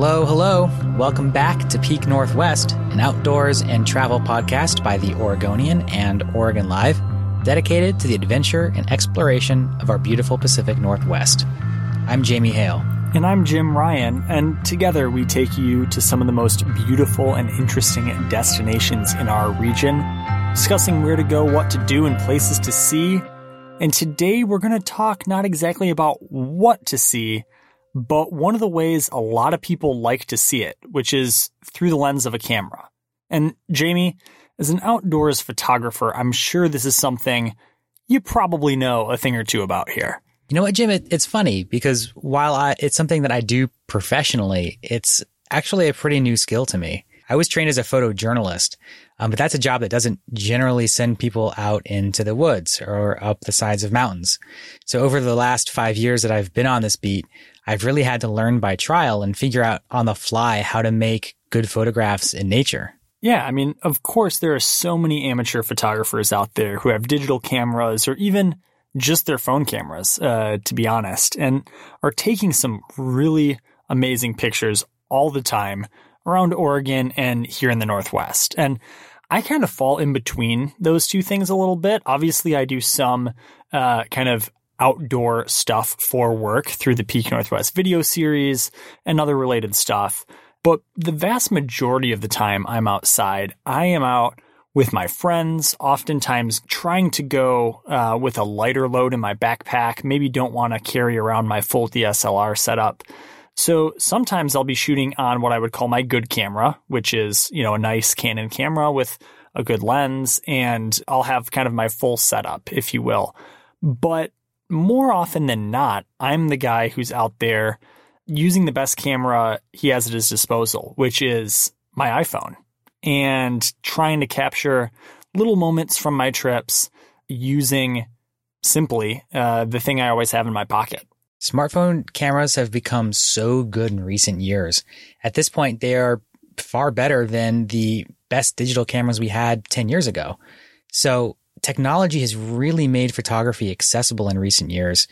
Hello, hello. Welcome back to Peak Northwest, an outdoors and travel podcast by the Oregonian and Oregon Live, dedicated to the adventure and exploration of our beautiful Pacific Northwest. I'm Jamie Hale. And I'm Jim Ryan, and together we take you to some of the most beautiful and interesting destinations in our region, discussing where to go, what to do, and places to see. And today we're going to talk not exactly about what to see, but one of the ways a lot of people like to see it, which is through the lens of a camera. And Jamie, as an outdoors photographer, I'm sure this is something you probably know a thing or two about here. You know what, Jim? It, it's funny because while I, it's something that I do professionally, it's actually a pretty new skill to me. I was trained as a photojournalist, um, but that's a job that doesn't generally send people out into the woods or up the sides of mountains. So over the last five years that I've been on this beat, I've really had to learn by trial and figure out on the fly how to make good photographs in nature. Yeah, I mean, of course, there are so many amateur photographers out there who have digital cameras or even just their phone cameras, uh, to be honest, and are taking some really amazing pictures all the time around Oregon and here in the Northwest. And I kind of fall in between those two things a little bit. Obviously, I do some uh, kind of outdoor stuff for work through the Peak Northwest video series and other related stuff. But the vast majority of the time I'm outside, I am out with my friends, oftentimes trying to go uh, with a lighter load in my backpack, maybe don't want to carry around my full DSLR setup. So sometimes I'll be shooting on what I would call my good camera, which is, you know, a nice Canon camera with a good lens, and I'll have kind of my full setup, if you will. But more often than not, I'm the guy who's out there using the best camera he has at his disposal, which is my iPhone, and trying to capture little moments from my trips using simply uh, the thing I always have in my pocket. Smartphone cameras have become so good in recent years. At this point, they are far better than the best digital cameras we had 10 years ago. So technology has really made photography accessible in recent years.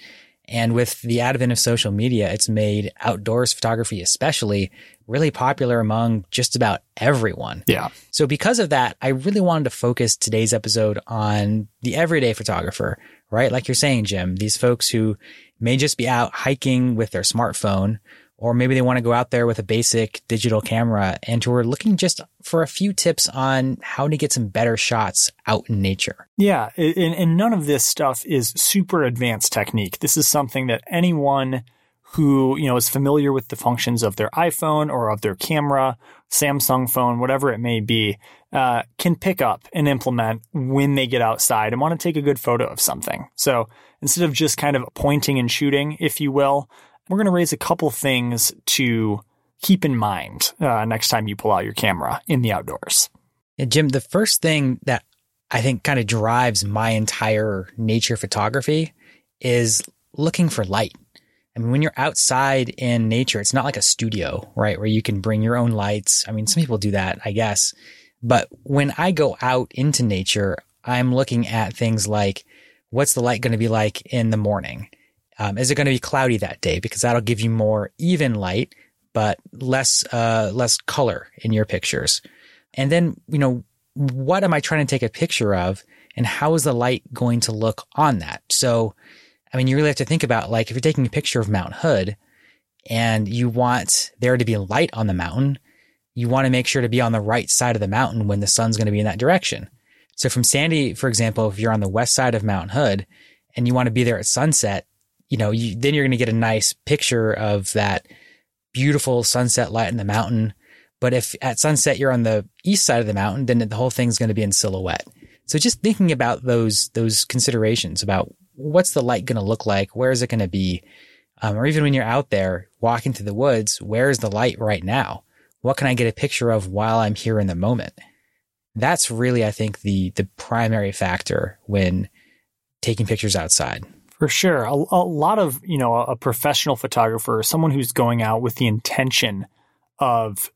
And with the advent of social media, it's made outdoors photography, especially really popular among just about everyone. Yeah. So because of that, I really wanted to focus today's episode on the everyday photographer, right? Like you're saying, Jim, these folks who may just be out hiking with their smartphone or maybe they want to go out there with a basic digital camera and who are looking just for a few tips on how to get some better shots out in nature. Yeah, and, and none of this stuff is super advanced technique. This is something that anyone who, you know, is familiar with the functions of their iPhone or of their camera, Samsung phone, whatever it may be, uh, can pick up and implement when they get outside and want to take a good photo of something. So instead of just kind of pointing and shooting, if you will, we're going to raise a couple things to keep in mind uh, next time you pull out your camera in the outdoors. Yeah, Jim, the first thing that I think kind of drives my entire nature photography is looking for light. I mean, when you're outside in nature, it's not like a studio, right? Where you can bring your own lights. I mean, some people do that, I guess. But when I go out into nature, I'm looking at things like what's the light going to be like in the morning? Um, is it going to be cloudy that day? Because that'll give you more even light, but less, uh, less color in your pictures. And then, you know, what am I trying to take a picture of and how is the light going to look on that? So, I mean, you really have to think about like if you're taking a picture of Mount Hood, and you want there to be light on the mountain, you want to make sure to be on the right side of the mountain when the sun's going to be in that direction. So from Sandy, for example, if you're on the west side of Mount Hood and you want to be there at sunset, you know, you, then you're going to get a nice picture of that beautiful sunset light in the mountain. But if at sunset you're on the east side of the mountain, then the whole thing's going to be in silhouette. So just thinking about those those considerations about what's the light going to look like, where is it going to be, um, or even when you're out there walking through the woods, where is the light right now? What can I get a picture of while I'm here in the moment? That's really, I think, the the primary factor when taking pictures outside. For sure. A, a, lot of, you know, a professional photographer, someone who's going out with the intention of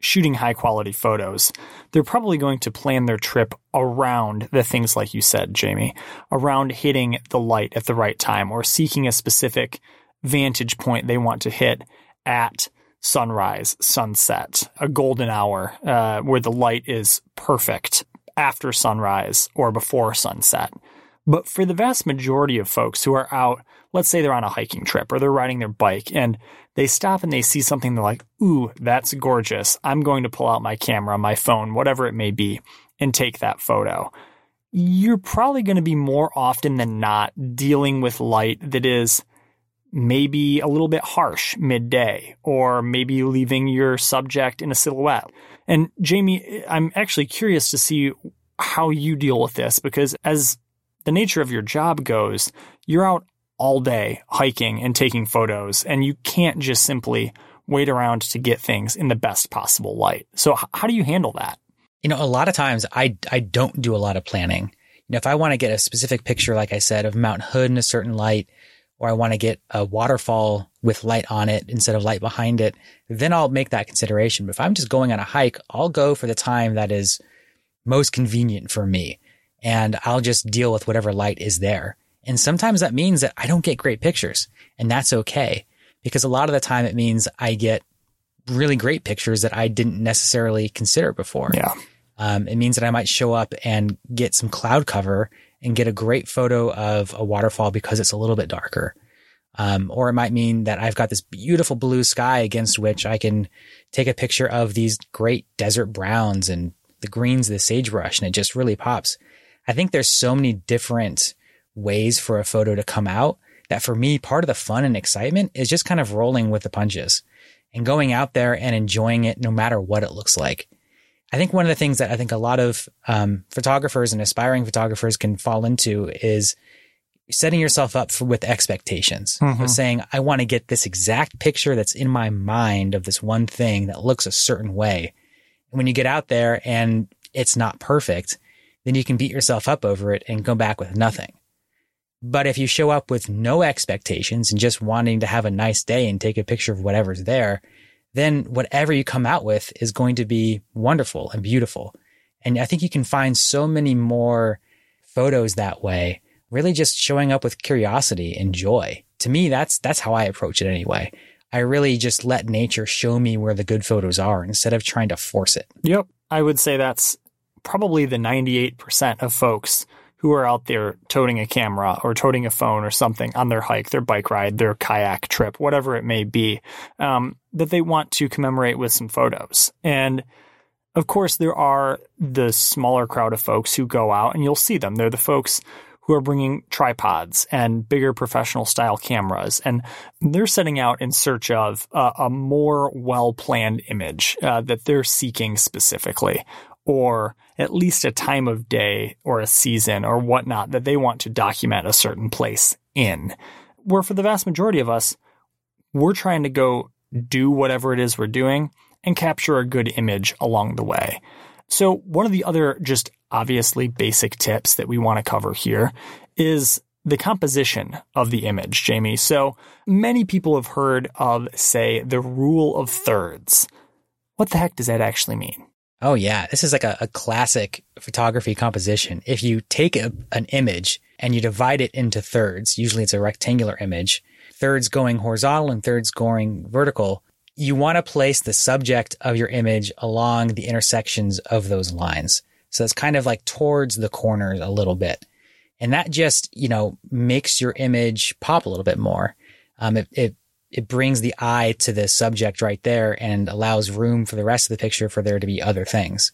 shooting high quality photos, they're probably going to plan their trip around the things like you said, Jamie, around hitting the light at the right time or seeking a specific vantage point they want to hit at sunrise, sunset, a golden hour uh, where the light is perfect after sunrise or before sunset. But for the vast majority of folks who are out, let's say they're on a hiking trip or they're riding their bike and they stop and they see something they're like, ooh, that's gorgeous. I'm going to pull out my camera, my phone, whatever it may be, and take that photo. You're probably going to be more often than not dealing with light that is maybe a little bit harsh midday or maybe leaving your subject in a silhouette. And Jamie, I'm actually curious to see how you deal with this because as the nature of your job goes, you're out all day hiking and taking photos, and you can't just simply wait around to get things in the best possible light. So, how do you handle that? You know, a lot of times I, I don't do a lot of planning. You know, if I want to get a specific picture, like I said, of Mount Hood in a certain light, or I want to get a waterfall with light on it instead of light behind it, then I'll make that consideration. But if I'm just going on a hike, I'll go for the time that is most convenient for me and I'll just deal with whatever light is there. And sometimes that means that I don't get great pictures and that's okay because a lot of the time it means I get really great pictures that I didn't necessarily consider before. Yeah. Um, it means that I might show up and get some cloud cover and get a great photo of a waterfall because it's a little bit darker. Um, or it might mean that I've got this beautiful blue sky against which I can take a picture of these great desert browns and the greens of the sagebrush and it just really pops. I think there's so many different ways for a photo to come out that for me, part of the fun and excitement is just kind of rolling with the punches and going out there and enjoying it no matter what it looks like. I think one of the things that I think a lot of um, photographers and aspiring photographers can fall into is setting yourself up for, with expectations mm-hmm. of saying, I want to get this exact picture that's in my mind of this one thing that looks a certain way. And when you get out there and it's not perfect, then you can beat yourself up over it and go back with nothing. But if you show up with no expectations and just wanting to have a nice day and take a picture of whatever's there, then whatever you come out with is going to be wonderful and beautiful. And I think you can find so many more photos that way, really just showing up with curiosity and joy. To me, that's, that's how I approach it anyway. I really just let nature show me where the good photos are instead of trying to force it. Yep. I would say that's probably the 98% of folks who are out there toting a camera or toting a phone or something on their hike, their bike ride, their kayak trip, whatever it may be, um, that they want to commemorate with some photos. And of course, there are the smaller crowd of folks who go out and you'll see them. They're the folks who are bringing tripods and bigger professional style cameras. And they're setting out in search of uh, a more well planned image uh, that they're seeking specifically or at least a time of day or a season or whatnot that they want to document a certain place in. Where for the vast majority of us, we're trying to go do whatever it is we're doing and capture a good image along the way. So one of the other just obviously basic tips that we want to cover here is the composition of the image, Jamie. So many people have heard of, say, the rule of thirds. What the heck does that actually mean? Oh yeah, this is like a, a classic photography composition. If you take a, an image and you divide it into thirds, usually it's a rectangular image, thirds going horizontal and thirds going vertical, you want to place the subject of your image along the intersections of those lines. So it's kind of like towards the corners a little bit. And that just, you know, makes your image pop a little bit more. Um, it, it it brings the eye to the subject right there and allows room for the rest of the picture for there to be other things.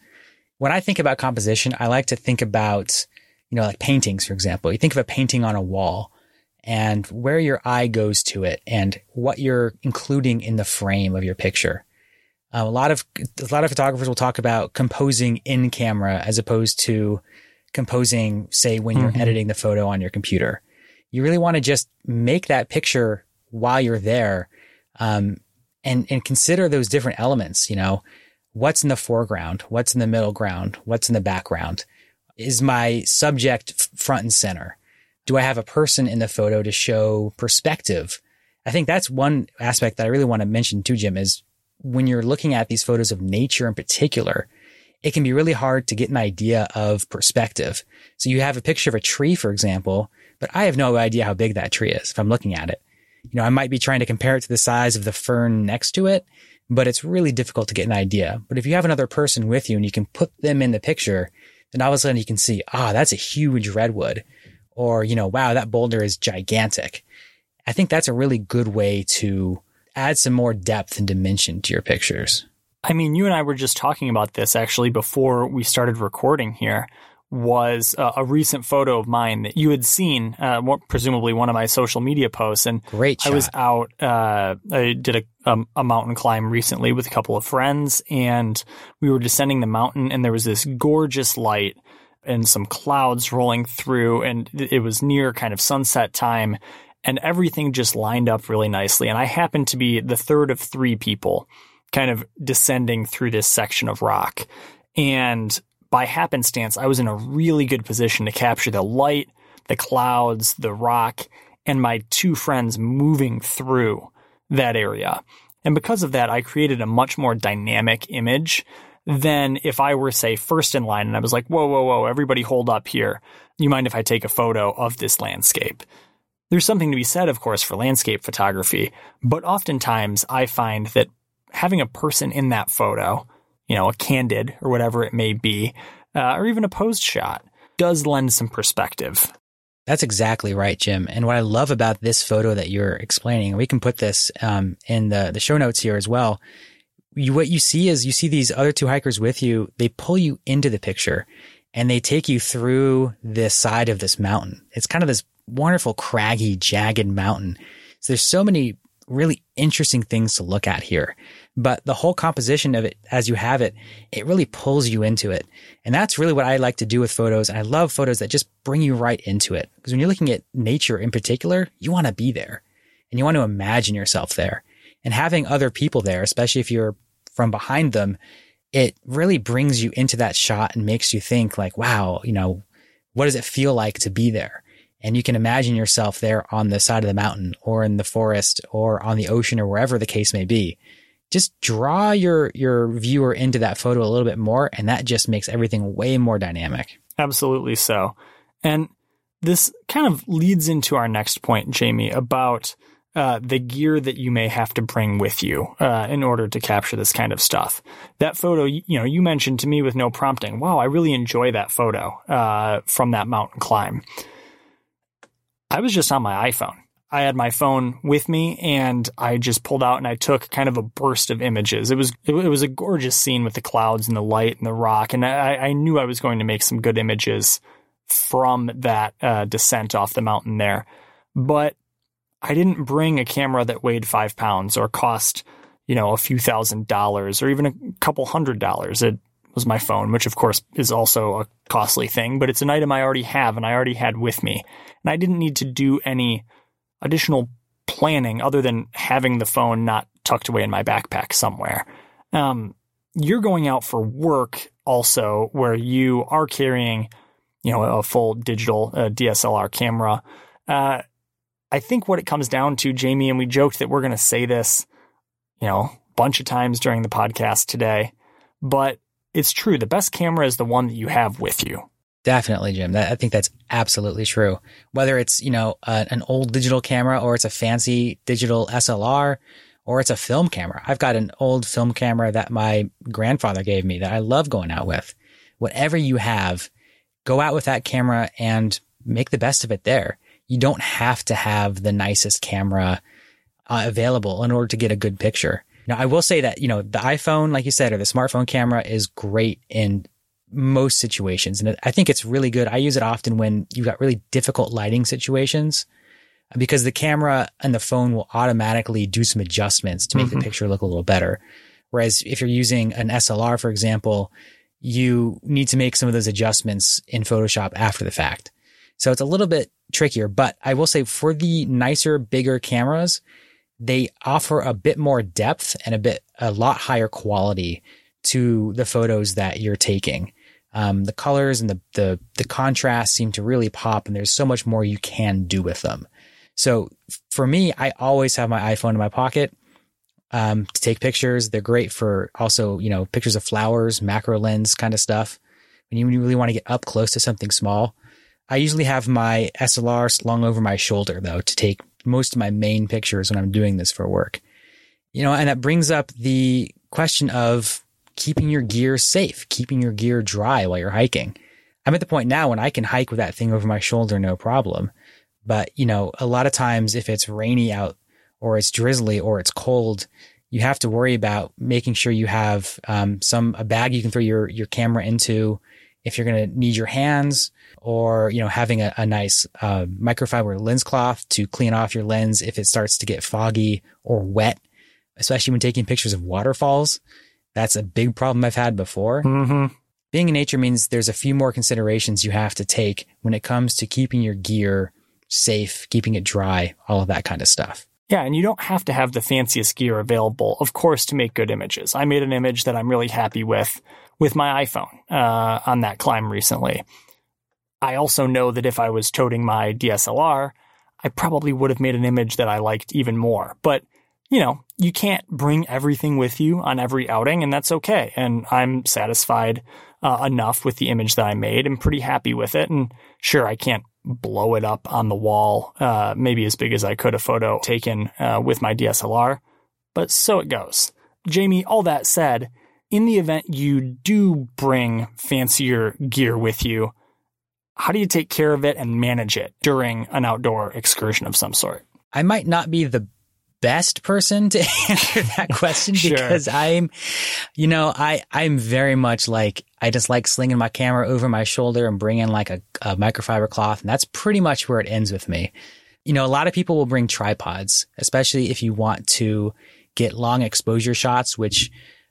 When I think about composition, I like to think about, you know, like paintings, for example. You think of a painting on a wall and where your eye goes to it and what you're including in the frame of your picture. Uh, a lot of a lot of photographers will talk about composing in camera as opposed to composing, say, when you're mm-hmm. editing the photo on your computer. You really want to just make that picture while you're there, um, and and consider those different elements. You know, what's in the foreground, what's in the middle ground, what's in the background. Is my subject front and center? Do I have a person in the photo to show perspective? I think that's one aspect that I really want to mention too, Jim, is when you're looking at these photos of nature in particular, it can be really hard to get an idea of perspective. So you have a picture of a tree, for example, but I have no idea how big that tree is if I'm looking at it. You know, I might be trying to compare it to the size of the fern next to it, but it's really difficult to get an idea. But if you have another person with you and you can put them in the picture, then all of a sudden you can see, ah, oh, that's a huge redwood. Or, you know, wow, that boulder is gigantic. I think that's a really good way to add some more depth and dimension to your pictures. I mean, you and I were just talking about this actually before we started recording here. Was uh, a recent photo of mine that you had seen, uh, presumably one of my social media posts. And great, shot. I was out. Uh, I did a, um, a mountain climb recently with a couple of friends, and we were descending the mountain, and there was this gorgeous light and some clouds rolling through, and it was near kind of sunset time and everything just lined up really nicely. And I happened to be the third of three people kind of descending through this section of rock. And by happenstance, I was in a really good position to capture the light, the clouds, the rock, and my two friends moving through that area. And because of that, I created a much more dynamic image than if I were, say, first in line and I was like, whoa, whoa, whoa, everybody hold up here. You mind if I take a photo of this landscape? There's something to be said, of course, for landscape photography, but oftentimes I find that having a person in that photo, you know, a candid or whatever it may be, uh, or even a posed shot, does lend some perspective. That's exactly right, Jim. And what I love about this photo that you're explaining, we can put this um, in the, the show notes here as well. You, what you see is you see these other two hikers with you. They pull you into the picture and they take you through the side of this mountain. It's kind of this wonderful, craggy, jagged mountain. So there's so many really interesting things to look at here. But the whole composition of it, as you have it, it really pulls you into it. And that's really what I like to do with photos. I love photos that just bring you right into it. Because when you're looking at nature in particular, you want to be there and you want to imagine yourself there. And having other people there, especially if you're from behind them, it really brings you into that shot and makes you think like, wow, you know, what does it feel like to be there? and you can imagine yourself there on the side of the mountain or in the forest or on the ocean or wherever the case may be. Just draw your, your viewer into that photo a little bit more. And that just makes everything way more dynamic. Absolutely so. And this kind of leads into our next point, Jamie, about uh, the gear that you may have to bring with you uh, in order to capture this kind of stuff. That photo, you know, you mentioned to me with no prompting. Wow, I really enjoy that photo uh, from that mountain climb. I was just on my iPhone. I had my phone with me and I just pulled out and I took kind of a burst of images. It was it, was a gorgeous scene with the clouds and the light and the rock, and I, I knew I was going to make some good images from that uh, descent off the mountain there. But I didn't bring a camera that weighed five pounds or cost you know a few thousand dollars or even a couple hundred dollars. It was my phone, which of course is also a costly thing, but it's an item I already have and I already had with me. And I didn't need to do any additional planning other than having the phone not tucked away in my backpack somewhere. Um, you're going out for work also where you are carrying, you know, a full digital uh, DSLR camera. Uh, I think what it comes down to, Jamie, and we joked that we're going to say this, you know, a bunch of times during the podcast today, but it's true. The best camera is the one that you have with you. Definitely, Jim. That, I think that's absolutely true. Whether it's, you know, an old digital camera or it's a fancy digital SLR or it's a film camera. I've got an old film camera that my grandfather gave me that I love going out with. Whatever you have, go out with that camera and make the best of it there. You don't have to have the nicest camera uh, available in order to get a good picture. Now, I will say that, you know, the iPhone, like you said, or the smartphone camera is great in most situations. And I think it's really good. I use it often when you've got really difficult lighting situations because the camera and the phone will automatically do some adjustments to make mm-hmm. the picture look a little better. Whereas if you're using an SLR, for example, you need to make some of those adjustments in Photoshop after the fact. So it's a little bit trickier, but I will say for the nicer, bigger cameras, they offer a bit more depth and a bit, a lot higher quality to the photos that you're taking. Um, the colors and the, the, the contrast seem to really pop and there's so much more you can do with them. So for me, I always have my iPhone in my pocket um, to take pictures. They're great for also, you know, pictures of flowers, macro lens kind of stuff. When you really want to get up close to something small, I usually have my SLR slung over my shoulder though to take most of my main pictures when I'm doing this for work. You know, and that brings up the question of keeping your gear safe, keeping your gear dry while you're hiking. I'm at the point now when I can hike with that thing over my shoulder, no problem. But, you know, a lot of times if it's rainy out or it's drizzly or it's cold, you have to worry about making sure you have um, some a bag you can throw your your camera into if you're going to need your hands or you know having a, a nice uh, microfiber lens cloth to clean off your lens if it starts to get foggy or wet especially when taking pictures of waterfalls that's a big problem i've had before mm-hmm. being in nature means there's a few more considerations you have to take when it comes to keeping your gear safe keeping it dry all of that kind of stuff yeah, and you don't have to have the fanciest gear available, of course, to make good images. I made an image that I'm really happy with with my iPhone uh, on that climb recently. I also know that if I was toting my DSLR, I probably would have made an image that I liked even more. But, you know, you can't bring everything with you on every outing, and that's okay. And I'm satisfied uh, enough with the image that I made and pretty happy with it. And sure, I can't blow it up on the wall, uh, maybe as big as I could a photo taken uh, with my DSLR, but so it goes. Jamie, all that said, in the event you do bring fancier gear with you, how do you take care of it and manage it during an outdoor excursion of some sort? I might not be the best person to answer that question sure. because I'm, you know, I, I'm very much like, I just like slinging my camera over my shoulder and bringing like a, a microfiber cloth. And that's pretty much where it ends with me. You know, a lot of people will bring tripods, especially if you want to get long exposure shots, which,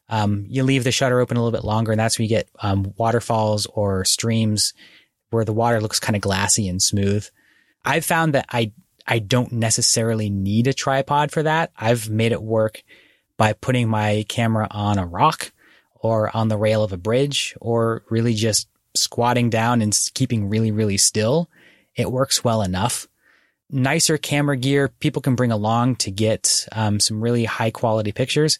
um, you leave the shutter open a little bit longer and that's where you get, um, waterfalls or streams where the water looks kind of glassy and smooth. I've found that I I don't necessarily need a tripod for that. I've made it work by putting my camera on a rock or on the rail of a bridge or really just squatting down and keeping really, really still. It works well enough. Nicer camera gear people can bring along to get um, some really high quality pictures.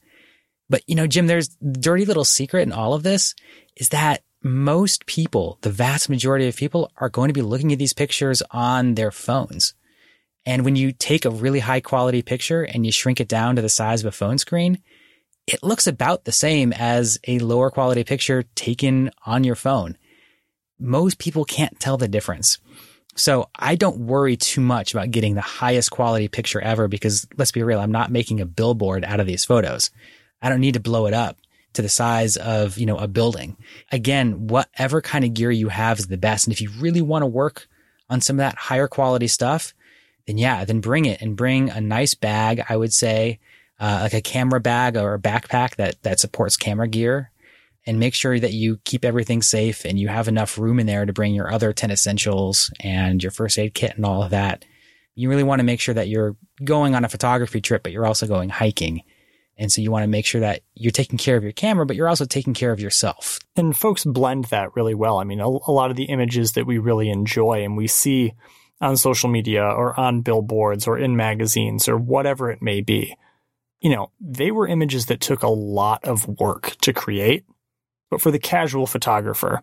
But you know, Jim, there's dirty little secret in all of this is that most people, the vast majority of people are going to be looking at these pictures on their phones. And when you take a really high quality picture and you shrink it down to the size of a phone screen, it looks about the same as a lower quality picture taken on your phone. Most people can't tell the difference. So I don't worry too much about getting the highest quality picture ever because let's be real, I'm not making a billboard out of these photos. I don't need to blow it up to the size of, you know, a building. Again, whatever kind of gear you have is the best. And if you really want to work on some of that higher quality stuff, then yeah, then bring it and bring a nice bag. I would say, uh, like a camera bag or a backpack that, that supports camera gear and make sure that you keep everything safe and you have enough room in there to bring your other 10 essentials and your first aid kit and all of that. You really want to make sure that you're going on a photography trip, but you're also going hiking. And so you want to make sure that you're taking care of your camera, but you're also taking care of yourself. And folks blend that really well. I mean, a, a lot of the images that we really enjoy and we see on social media or on billboards or in magazines or whatever it may be. You know, they were images that took a lot of work to create. But for the casual photographer,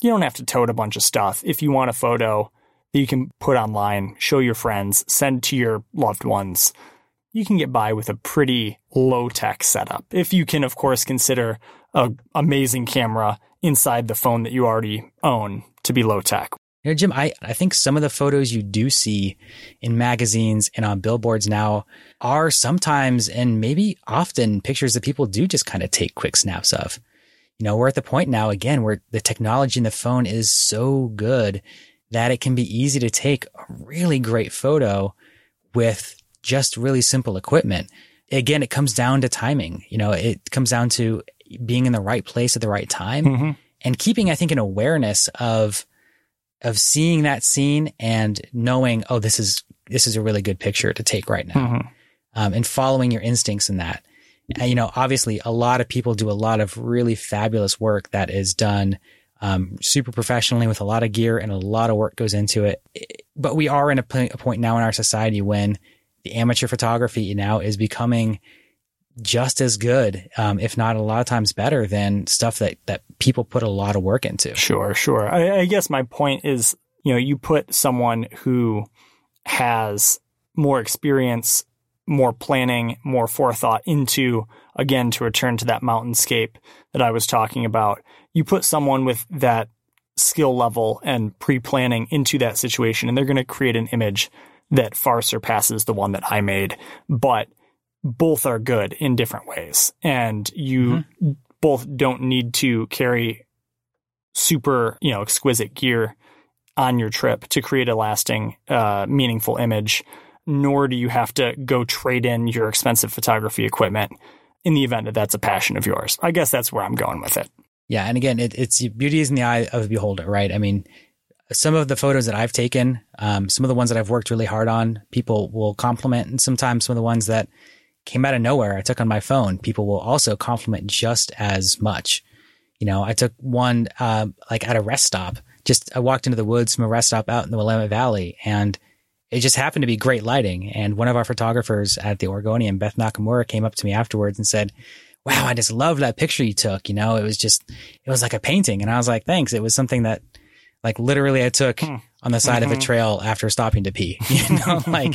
you don't have to tote a bunch of stuff. If you want a photo that you can put online, show your friends, send to your loved ones, you can get by with a pretty low tech setup. If you can, of course, consider an amazing camera inside the phone that you already own to be low tech. You know, Jim, I, I think some of the photos you do see in magazines and on billboards now are sometimes and maybe often pictures that people do just kind of take quick snaps of. You know, we're at the point now again where the technology in the phone is so good that it can be easy to take a really great photo with just really simple equipment. Again, it comes down to timing. You know, it comes down to being in the right place at the right time mm-hmm. and keeping, I think, an awareness of, of seeing that scene and knowing, oh, this is, this is a really good picture to take right now. Mm-hmm. Um, and following your instincts in that. And, you know, obviously a lot of people do a lot of really fabulous work that is done um, super professionally with a lot of gear and a lot of work goes into it. But we are in a point now in our society when the amateur photography now is becoming just as good, um, if not a lot of times better than stuff that, that people put a lot of work into. Sure, sure. I, I guess my point is, you know, you put someone who has more experience, more planning, more forethought into, again, to return to that mountainscape that I was talking about you put someone with that skill level and pre-planning into that situation and they're going to create an image that far surpasses the one that I made, but both are good in different ways. And you mm-hmm. both don't need to carry super, you know, exquisite gear on your trip to create a lasting, uh, meaningful image, nor do you have to go trade in your expensive photography equipment in the event that that's a passion of yours. I guess that's where I'm going with it. Yeah. And again, it, it's beauty is in the eye of the beholder, right? I mean, some of the photos that I've taken, um, some of the ones that I've worked really hard on, people will compliment. And sometimes some of the ones that came out of nowhere, I took on my phone, people will also compliment just as much. You know, I took one, uh, like at a rest stop. Just, I walked into the woods from a rest stop out in the Willamette Valley and it just happened to be great lighting. And one of our photographers at the Oregonian, Beth Nakamura, came up to me afterwards and said, wow, I just love that picture you took. You know, it was just, it was like a painting. And I was like, thanks. It was something that like literally I took hmm. on the side mm-hmm. of a mm-hmm. trail after stopping to pee. You know, like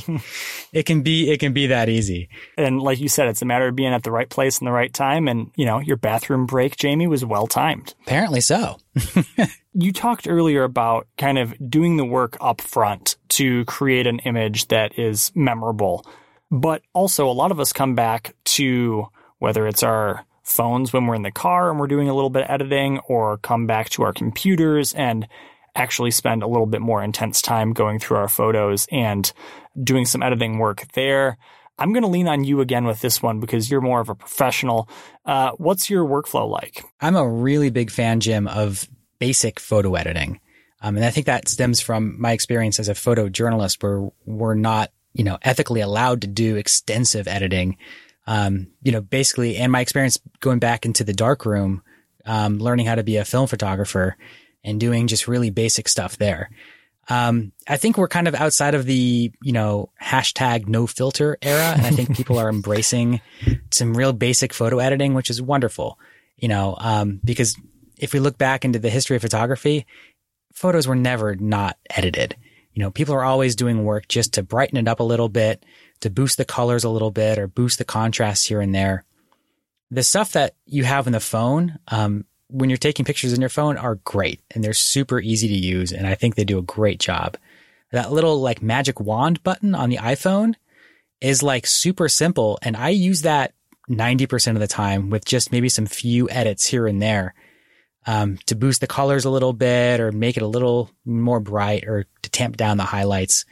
it can be, it can be that easy. And like you said, it's a matter of being at the right place in the right time. And, you know, your bathroom break, Jamie, was well timed. Apparently so. you talked earlier about kind of doing the work up front to create an image that is memorable. But also a lot of us come back to whether it's our phones when we're in the car and we're doing a little bit of editing or come back to our computers and actually spend a little bit more intense time going through our photos and doing some editing work there. I'm going to lean on you again with this one because you're more of a professional. Uh, what's your workflow like? I'm a really big fan, Jim, of basic photo editing. Um, and I think that stems from my experience as a photojournalist where we're not, you know, ethically allowed to do extensive editing um, you know, basically, and my experience going back into the darkroom, um, learning how to be a film photographer and doing just really basic stuff there. Um, I think we're kind of outside of the, you know, hashtag no filter era. And I think people are embracing some real basic photo editing, which is wonderful, you know, um, because if we look back into the history of photography, photos were never not edited. You know, people are always doing work just to brighten it up a little bit, to boost the colors a little bit or boost the contrast here and there. The stuff that you have in the phone, um, when you're taking pictures in your phone are great and they're super easy to use. And I think they do a great job. That little like magic wand button on the iPhone is like super simple. And I use that 90% of the time with just maybe some few edits here and there. Um, to boost the colors a little bit or make it a little more bright or to tamp down the highlights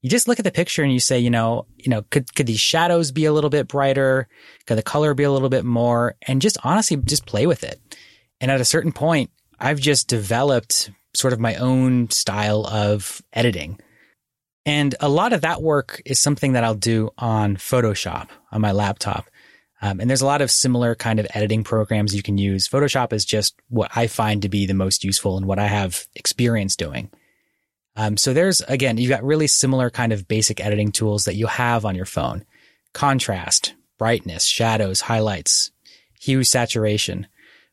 you just look at the picture and you say, you know, you know, could, could these shadows be a little bit brighter? Could the color be a little bit more? And just honestly, just play with it. And at a certain point, I've just developed sort of my own style of editing. And a lot of that work is something that I'll do on Photoshop on my laptop. Um, and there's a lot of similar kind of editing programs you can use. Photoshop is just what I find to be the most useful and what I have experience doing. Um, so there's, again, you've got really similar kind of basic editing tools that you have on your phone. Contrast, brightness, shadows, highlights, hue, saturation.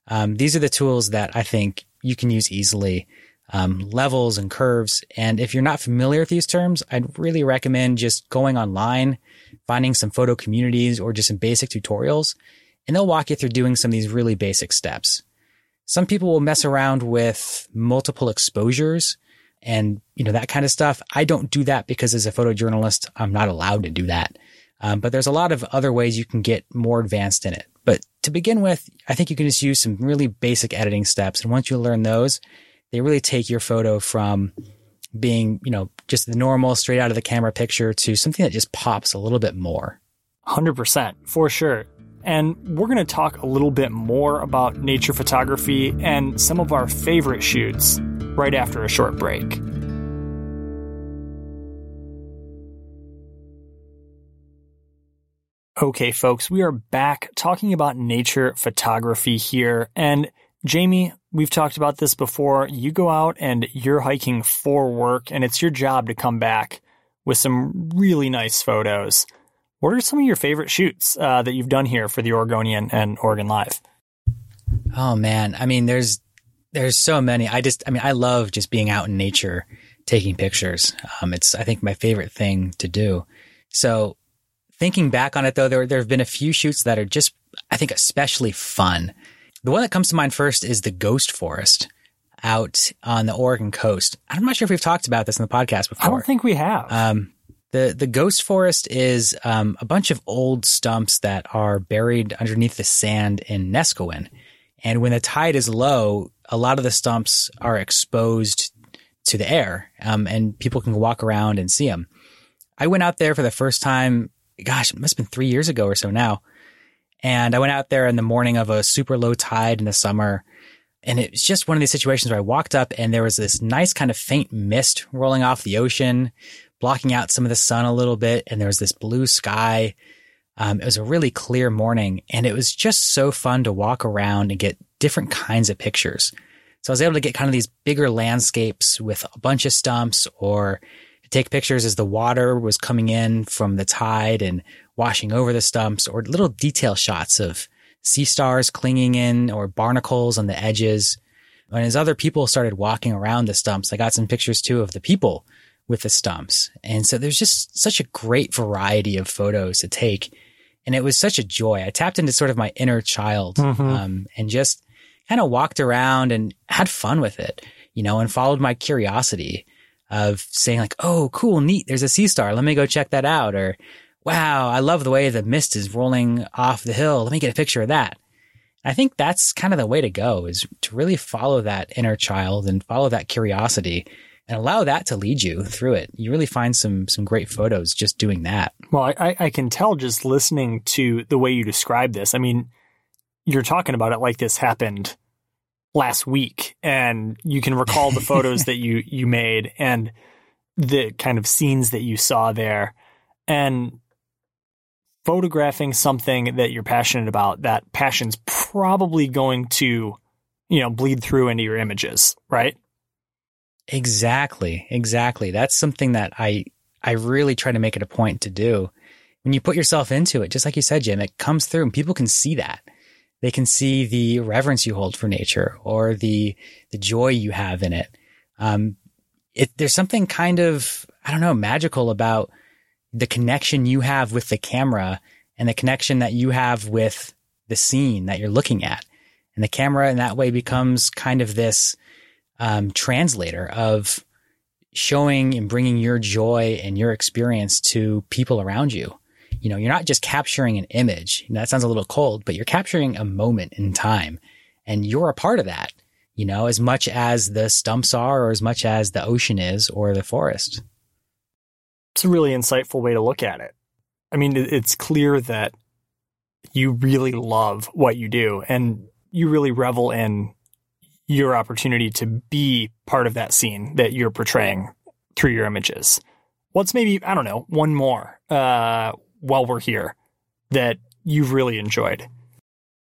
Um, these are the tools that I think you can use easily. Um, levels and curves. And if you're not familiar with these terms, I'd really recommend just going online, finding some photo communities or just some basic tutorials, and they'll walk you through doing some of these really basic steps. Some people will mess around with multiple exposures and, you know, that kind of stuff. I don't do that because as a photojournalist, I'm not allowed to do that. Um, but there's a lot of other ways you can get more advanced in it. But to begin with, I think you can just use some really basic editing steps. And once you learn those, they really take your photo from being, you know, just the normal straight out of the camera picture to something that just pops a little bit more. 100%, for sure. And we're going to talk a little bit more about nature photography and some of our favorite shoots right after a short break. Okay, folks, we are back talking about nature photography here. And Jamie, we've talked about this before. You go out and you're hiking for work, and it's your job to come back with some really nice photos. What are some of your favorite shoots uh, that you've done here for the Oregonian and Oregon Live? Oh man, I mean, there's there's so many. I just, I mean, I love just being out in nature, taking pictures. Um, it's I think my favorite thing to do. So Thinking back on it though, there, there have been a few shoots that are just, I think, especially fun. The one that comes to mind first is the Ghost Forest out on the Oregon coast. I'm not sure if we've talked about this in the podcast before. I don't think we have. Um, the the Ghost Forest is um, a bunch of old stumps that are buried underneath the sand in Neskowin. And when the tide is low, a lot of the stumps are exposed to the air, um, and people can walk around and see them. I went out there for the first time gosh, it must have been three years ago or so now. And I went out there in the morning of a super low tide in the summer. And it was just one of these situations where I walked up and there was this nice kind of faint mist rolling off the ocean, blocking out some of the sun a little bit. And there was this blue sky. Um, it was a really clear morning and it was just so fun to walk around and get different kinds of pictures. So I was able to get kind of these bigger landscapes with a bunch of stumps or take pictures as the water was coming in from the tide and washing over the stumps or little detail shots of sea stars clinging in or barnacles on the edges. And as other people started walking around the stumps, I got some pictures too of the people with the stumps. And so there's just such a great variety of photos to take. And it was such a joy. I tapped into sort of my inner child mm-hmm. um, and just kind of walked around and had fun with it, you know, and followed my curiosity of saying like, Oh, cool, neat. There's a sea star. Let me go check that out. Or wow, I love the way the mist is rolling off the hill. Let me get a picture of that. I think that's kind of the way to go is to really follow that inner child and follow that curiosity and allow that to lead you through it. You really find some some great photos just doing that. Well, I, I can tell just listening to the way you describe this. I mean, you're talking about it like this happened last week and you can recall the photos that you you made and the kind of scenes that you saw there. And photographing something that you're passionate about that passion's probably going to you know bleed through into your images right? Exactly. Exactly. That's something that i i really try to make it a point to do. When you put yourself into it just like you said jim it comes through and people can see that they can see the reverence you hold for nature or the the joy you have in it. Um, it there's something kind of I don't know magical about the connection you have with the camera and the connection that you have with the scene that you're looking at. And the camera in that way becomes kind of this um, translator of showing and bringing your joy and your experience to people around you you know, you're not just capturing an image. That sounds a little cold, but you're capturing a moment in time and you're a part of that, you know, as much as the stumps are or as much as the ocean is or the forest. It's a really insightful way to look at it. I mean, it's clear that you really love what you do and you really revel in your opportunity to be part of that scene that you're portraying through your images. What's maybe, I don't know, one more? Uh, while we're here that you've really enjoyed?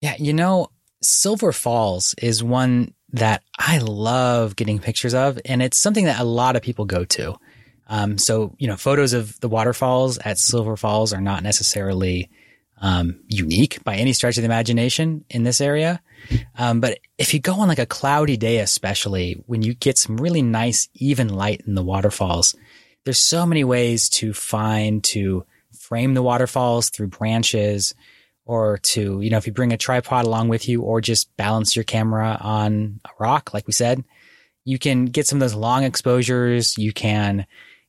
Yeah, you know, Silver Falls is one that I love getting pictures of, and it's something that a lot of people go to. Um, so, you know, photos of the waterfalls at Silver Falls are not necessarily um, unique by any stretch of the imagination in this area. Um, but if you go on like a cloudy day, especially when you get some really nice, even light in the waterfalls, there's so many ways to find to frame the waterfalls through branches or to, you know, if you bring a tripod along with you or just balance your camera on a rock, like we said, you can get some of those long exposures. You can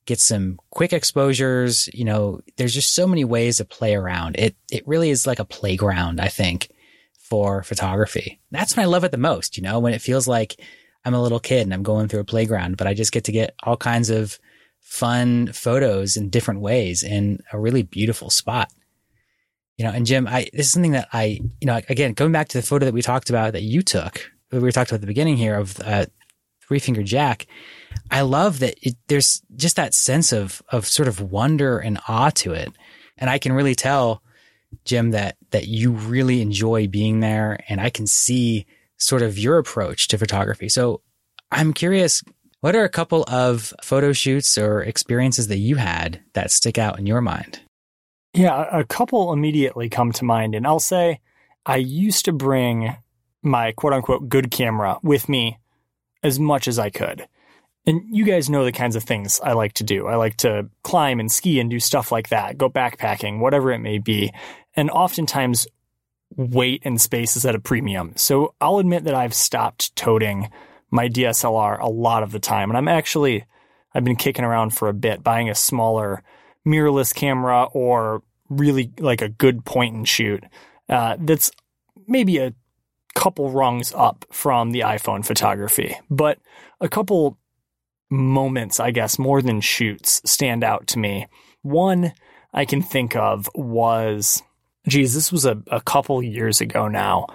get some quick exposures. You know, there's just so many ways to play around. It, it really is like a playground, I think, for photography. That's when I love it the most, you know, when it feels like I'm a little kid and I'm going through a playground, but I just get to get all kinds of fun photos in different ways in a really beautiful spot. You know, and Jim, I, this is something that I, you know, again, going back to the photo that we talked about that you took, that we were talking about at the beginning here of, uh, three finger jack. I love that it, there's just that sense of, of sort of wonder and awe to it. And I can really tell, Jim, that, that you really enjoy being there. And I can see sort of your approach to photography. So I'm curious, what are a couple of photo shoots or experiences that you had that stick out in your mind? Yeah, a couple immediately come to mind. And I'll say I used to bring my quote unquote good camera with me as much as I could. And you guys know the kinds of things I like to do. I like to climb and ski and do stuff like that, go backpacking, whatever it may be. And oftentimes weight and space is at a premium. So I'll admit that I've stopped toting my DSLR a lot of the time. And I'm actually, I've been kicking around for a bit, buying a smaller mirrorless camera or really like a good point and shoot uh, that's maybe a couple rungs up from the iPhone photography. But a couple moments, I guess, more than shoots stand out to me. One I can think of was, geez, this was a, a couple years ago now.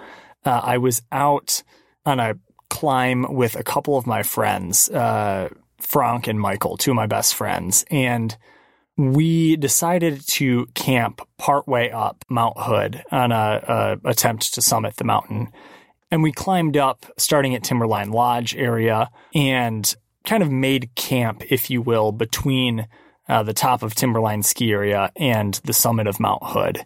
Uh, I was out on a climb with a couple of my friends, uh, Frank and Michael, two of my best friends, and we decided to camp partway up Mount Hood on a, a, attempt to summit the mountain. And we climbed up starting at Timberline Lodge area and kind of made camp, if you will, between uh, the top of Timberline ski area and the summit of Mount Hood.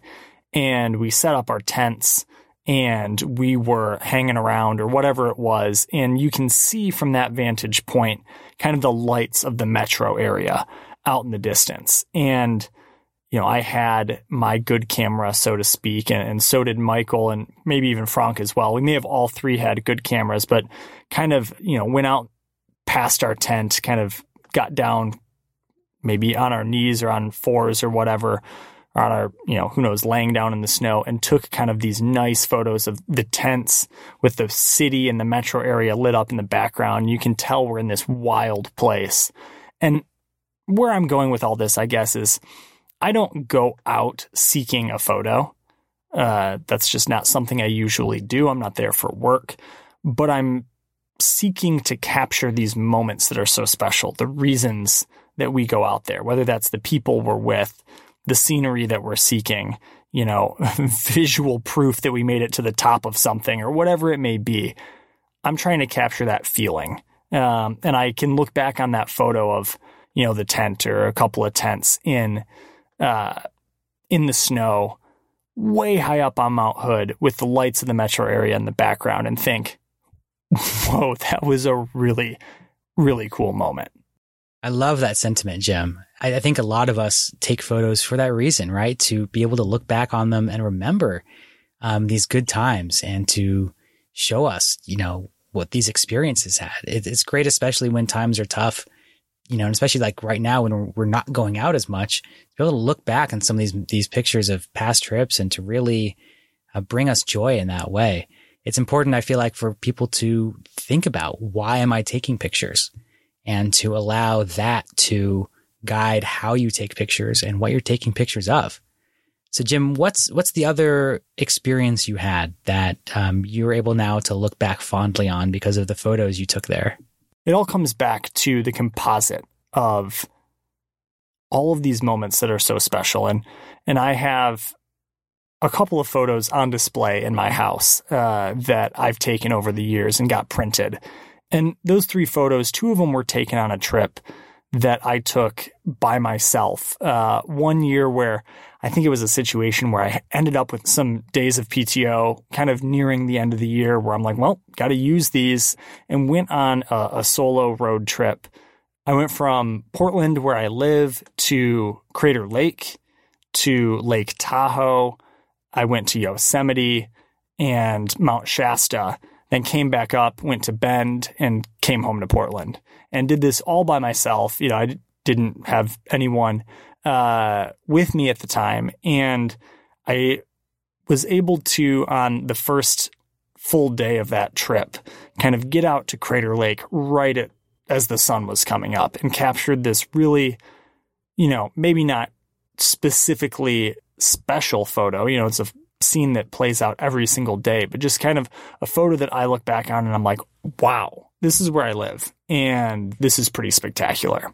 And we set up our tents and we were hanging around or whatever it was. And you can see from that vantage point kind of the lights of the metro area out in the distance. And, you know, I had my good camera, so to speak, and, and, so did Michael and maybe even Frank as well. We may have all three had good cameras, but kind of, you know, went out past our tent, kind of got down maybe on our knees or on fours or whatever, on our, you know, who knows, laying down in the snow and took kind of these nice photos of the tents with the city and the metro area lit up in the background. You can tell we're in this wild place. And where I'm going with all this, I guess, is I don't go out seeking a photo. Uh, that's just not something I usually do. I'm not there for work, but I'm seeking to capture these moments that are so special, the reasons that we go out there, whether that's the people we're with, the scenery that we're seeking, you know, visual proof that we made it to the top of something or whatever it may be. I'm trying to capture that feeling. Um, and I can look back on that photo of, you know, the tent or a couple of tents in, uh, in the snow, way high up on Mount Hood with the lights of the metro area in the background and think, whoa, that was a really, really cool moment. I love that sentiment, Jim. I, I, think a lot of us take photos for that reason, right? To be able to look back on them and remember um, these good times and to show us, you know, what these experiences had. It, it's great, especially when times are tough, you know, and especially like right now when we're, we're not going out as much, to be able to look back on some of these these pictures of past trips and to really uh, bring us joy in that way it's important, I feel like, for people to think about why am I taking pictures and to allow that to guide how you take pictures and what you're taking pictures of. So, Jim, what's what's the other experience you had that um, you're able now to look back fondly on because of the photos you took there? It all comes back to the composite of all of these moments that are so special, and and I have a couple of photos on display in my house uh, that I've taken over the years and got printed. And those three photos, two of them were taken on a trip that I took by myself. Uh, one year where I think it was a situation where I ended up with some days of PTO kind of nearing the end of the year where I'm like, well, got to use these and went on a, a solo road trip. I went from Portland, where I live, to Crater Lake, to Lake Tahoe, I went to Yosemite and Mount Shasta then came back up, went to Bend, and came home to Portland, and did this all by myself. You know, I didn't have anyone uh, with me at the time, and I was able to on the first full day of that trip, kind of get out to Crater Lake right at as the sun was coming up, and captured this really, you know, maybe not specifically special photo. You know, it's a scene that plays out every single day, but just kind of a photo that I look back on and I'm like, wow, this is where I live. And this is pretty spectacular.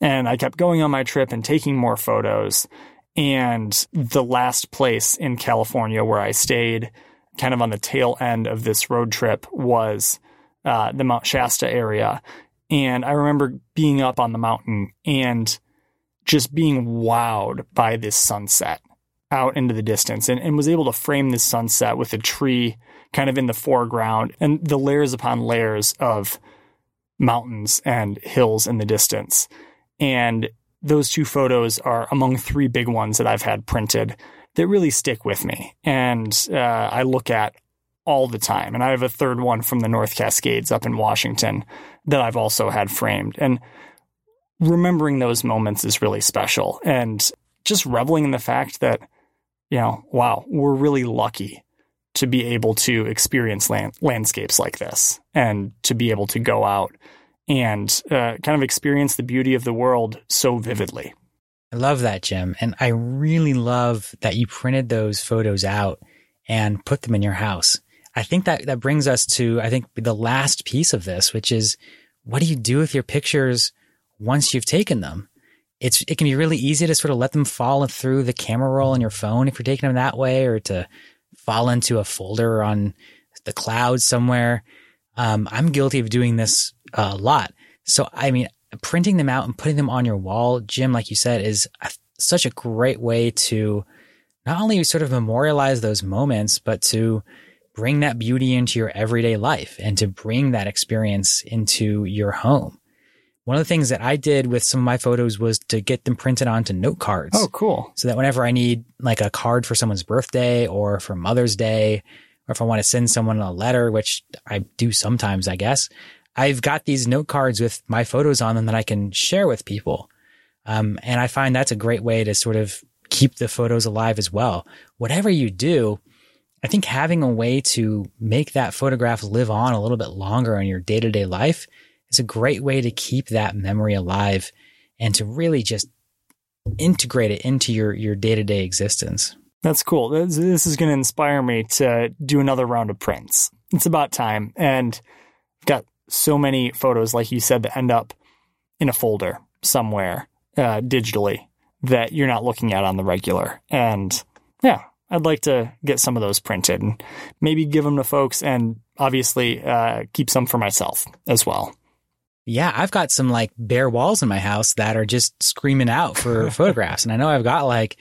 And I kept going on my trip and taking more photos. And the last place in California where I stayed, kind of on the tail end of this road trip, was uh, the Mount Shasta area. And I remember being up on the mountain and just being wowed by this sunset out into the distance and, and was able to frame this sunset with a tree kind of in the foreground and the layers upon layers of mountains and hills in the distance. And those two photos are among three big ones that I've had printed that really stick with me. And uh, I look at all the time. And I have a third one from the North Cascades up in Washington that I've also had framed. And remembering those moments is really special. And just reveling in the fact that you know, wow, we're really lucky to be able to experience land, landscapes like this and to be able to go out and uh, kind of experience the beauty of the world so vividly. I love that, Jim. And I really love that you printed those photos out and put them in your house. I think that that brings us to, I think, the last piece of this, which is what do you do with your pictures once you've taken them? It's it can be really easy to sort of let them fall through the camera roll on your phone if you're taking them that way, or to fall into a folder on the cloud somewhere. Um, I'm guilty of doing this a lot. So I mean, printing them out and putting them on your wall, Jim, like you said, is a, such a great way to not only sort of memorialize those moments, but to bring that beauty into your everyday life and to bring that experience into your home. One of the things that I did with some of my photos was to get them printed onto note cards. Oh, cool. So that whenever I need like a card for someone's birthday or for Mother's Day, or if I want to send someone a letter, which I do sometimes, I guess, I've got these note cards with my photos on them that I can share with people. Um, and I find that's a great way to sort of keep the photos alive as well. Whatever you do, I think having a way to make that photograph live on a little bit longer in your day to day life it's a great way to keep that memory alive and to really just integrate it into your, your day to day existence. That's cool. This, is going to inspire me to do another round of prints. It's about time. And I've got so many photos, like you said, that end up in a folder somewhere uh, digitally that you're not looking at on the regular. And yeah, I'd like to get some of those printed and maybe give them to folks and obviously uh, keep some for myself as well. Yeah, I've got some like bare walls in my house that are just screaming out for photographs. And I know I've got like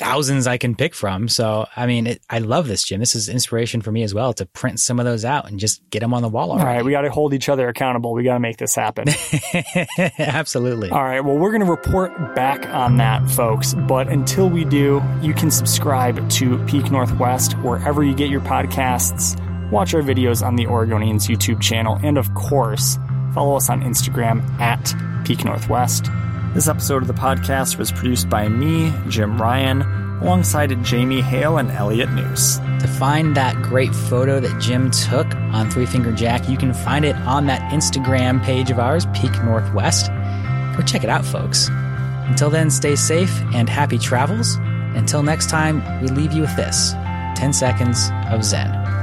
thousands I can pick from. So, I mean, it, I love this, Jim. This is inspiration for me as well to print some of those out and just get them on the wall. Already. All right. We got to hold each other accountable. We got to make this happen. Absolutely. All right. Well, we're going to report back on that, folks. But until we do, you can subscribe to Peak Northwest wherever you get your podcasts, watch our videos on the Oregonian's YouTube channel, and of course, Follow us on Instagram at Peak Northwest. This episode of the podcast was produced by me, Jim Ryan, alongside Jamie Hale and Elliot Njus. To find that great photo that Jim took on Three Finger Jack, you can find it on that Instagram page of ours, Peak Northwest. Go check it out, folks. Until then, stay safe and happy travels. Until next time, we leave you with this 10 seconds of Zen.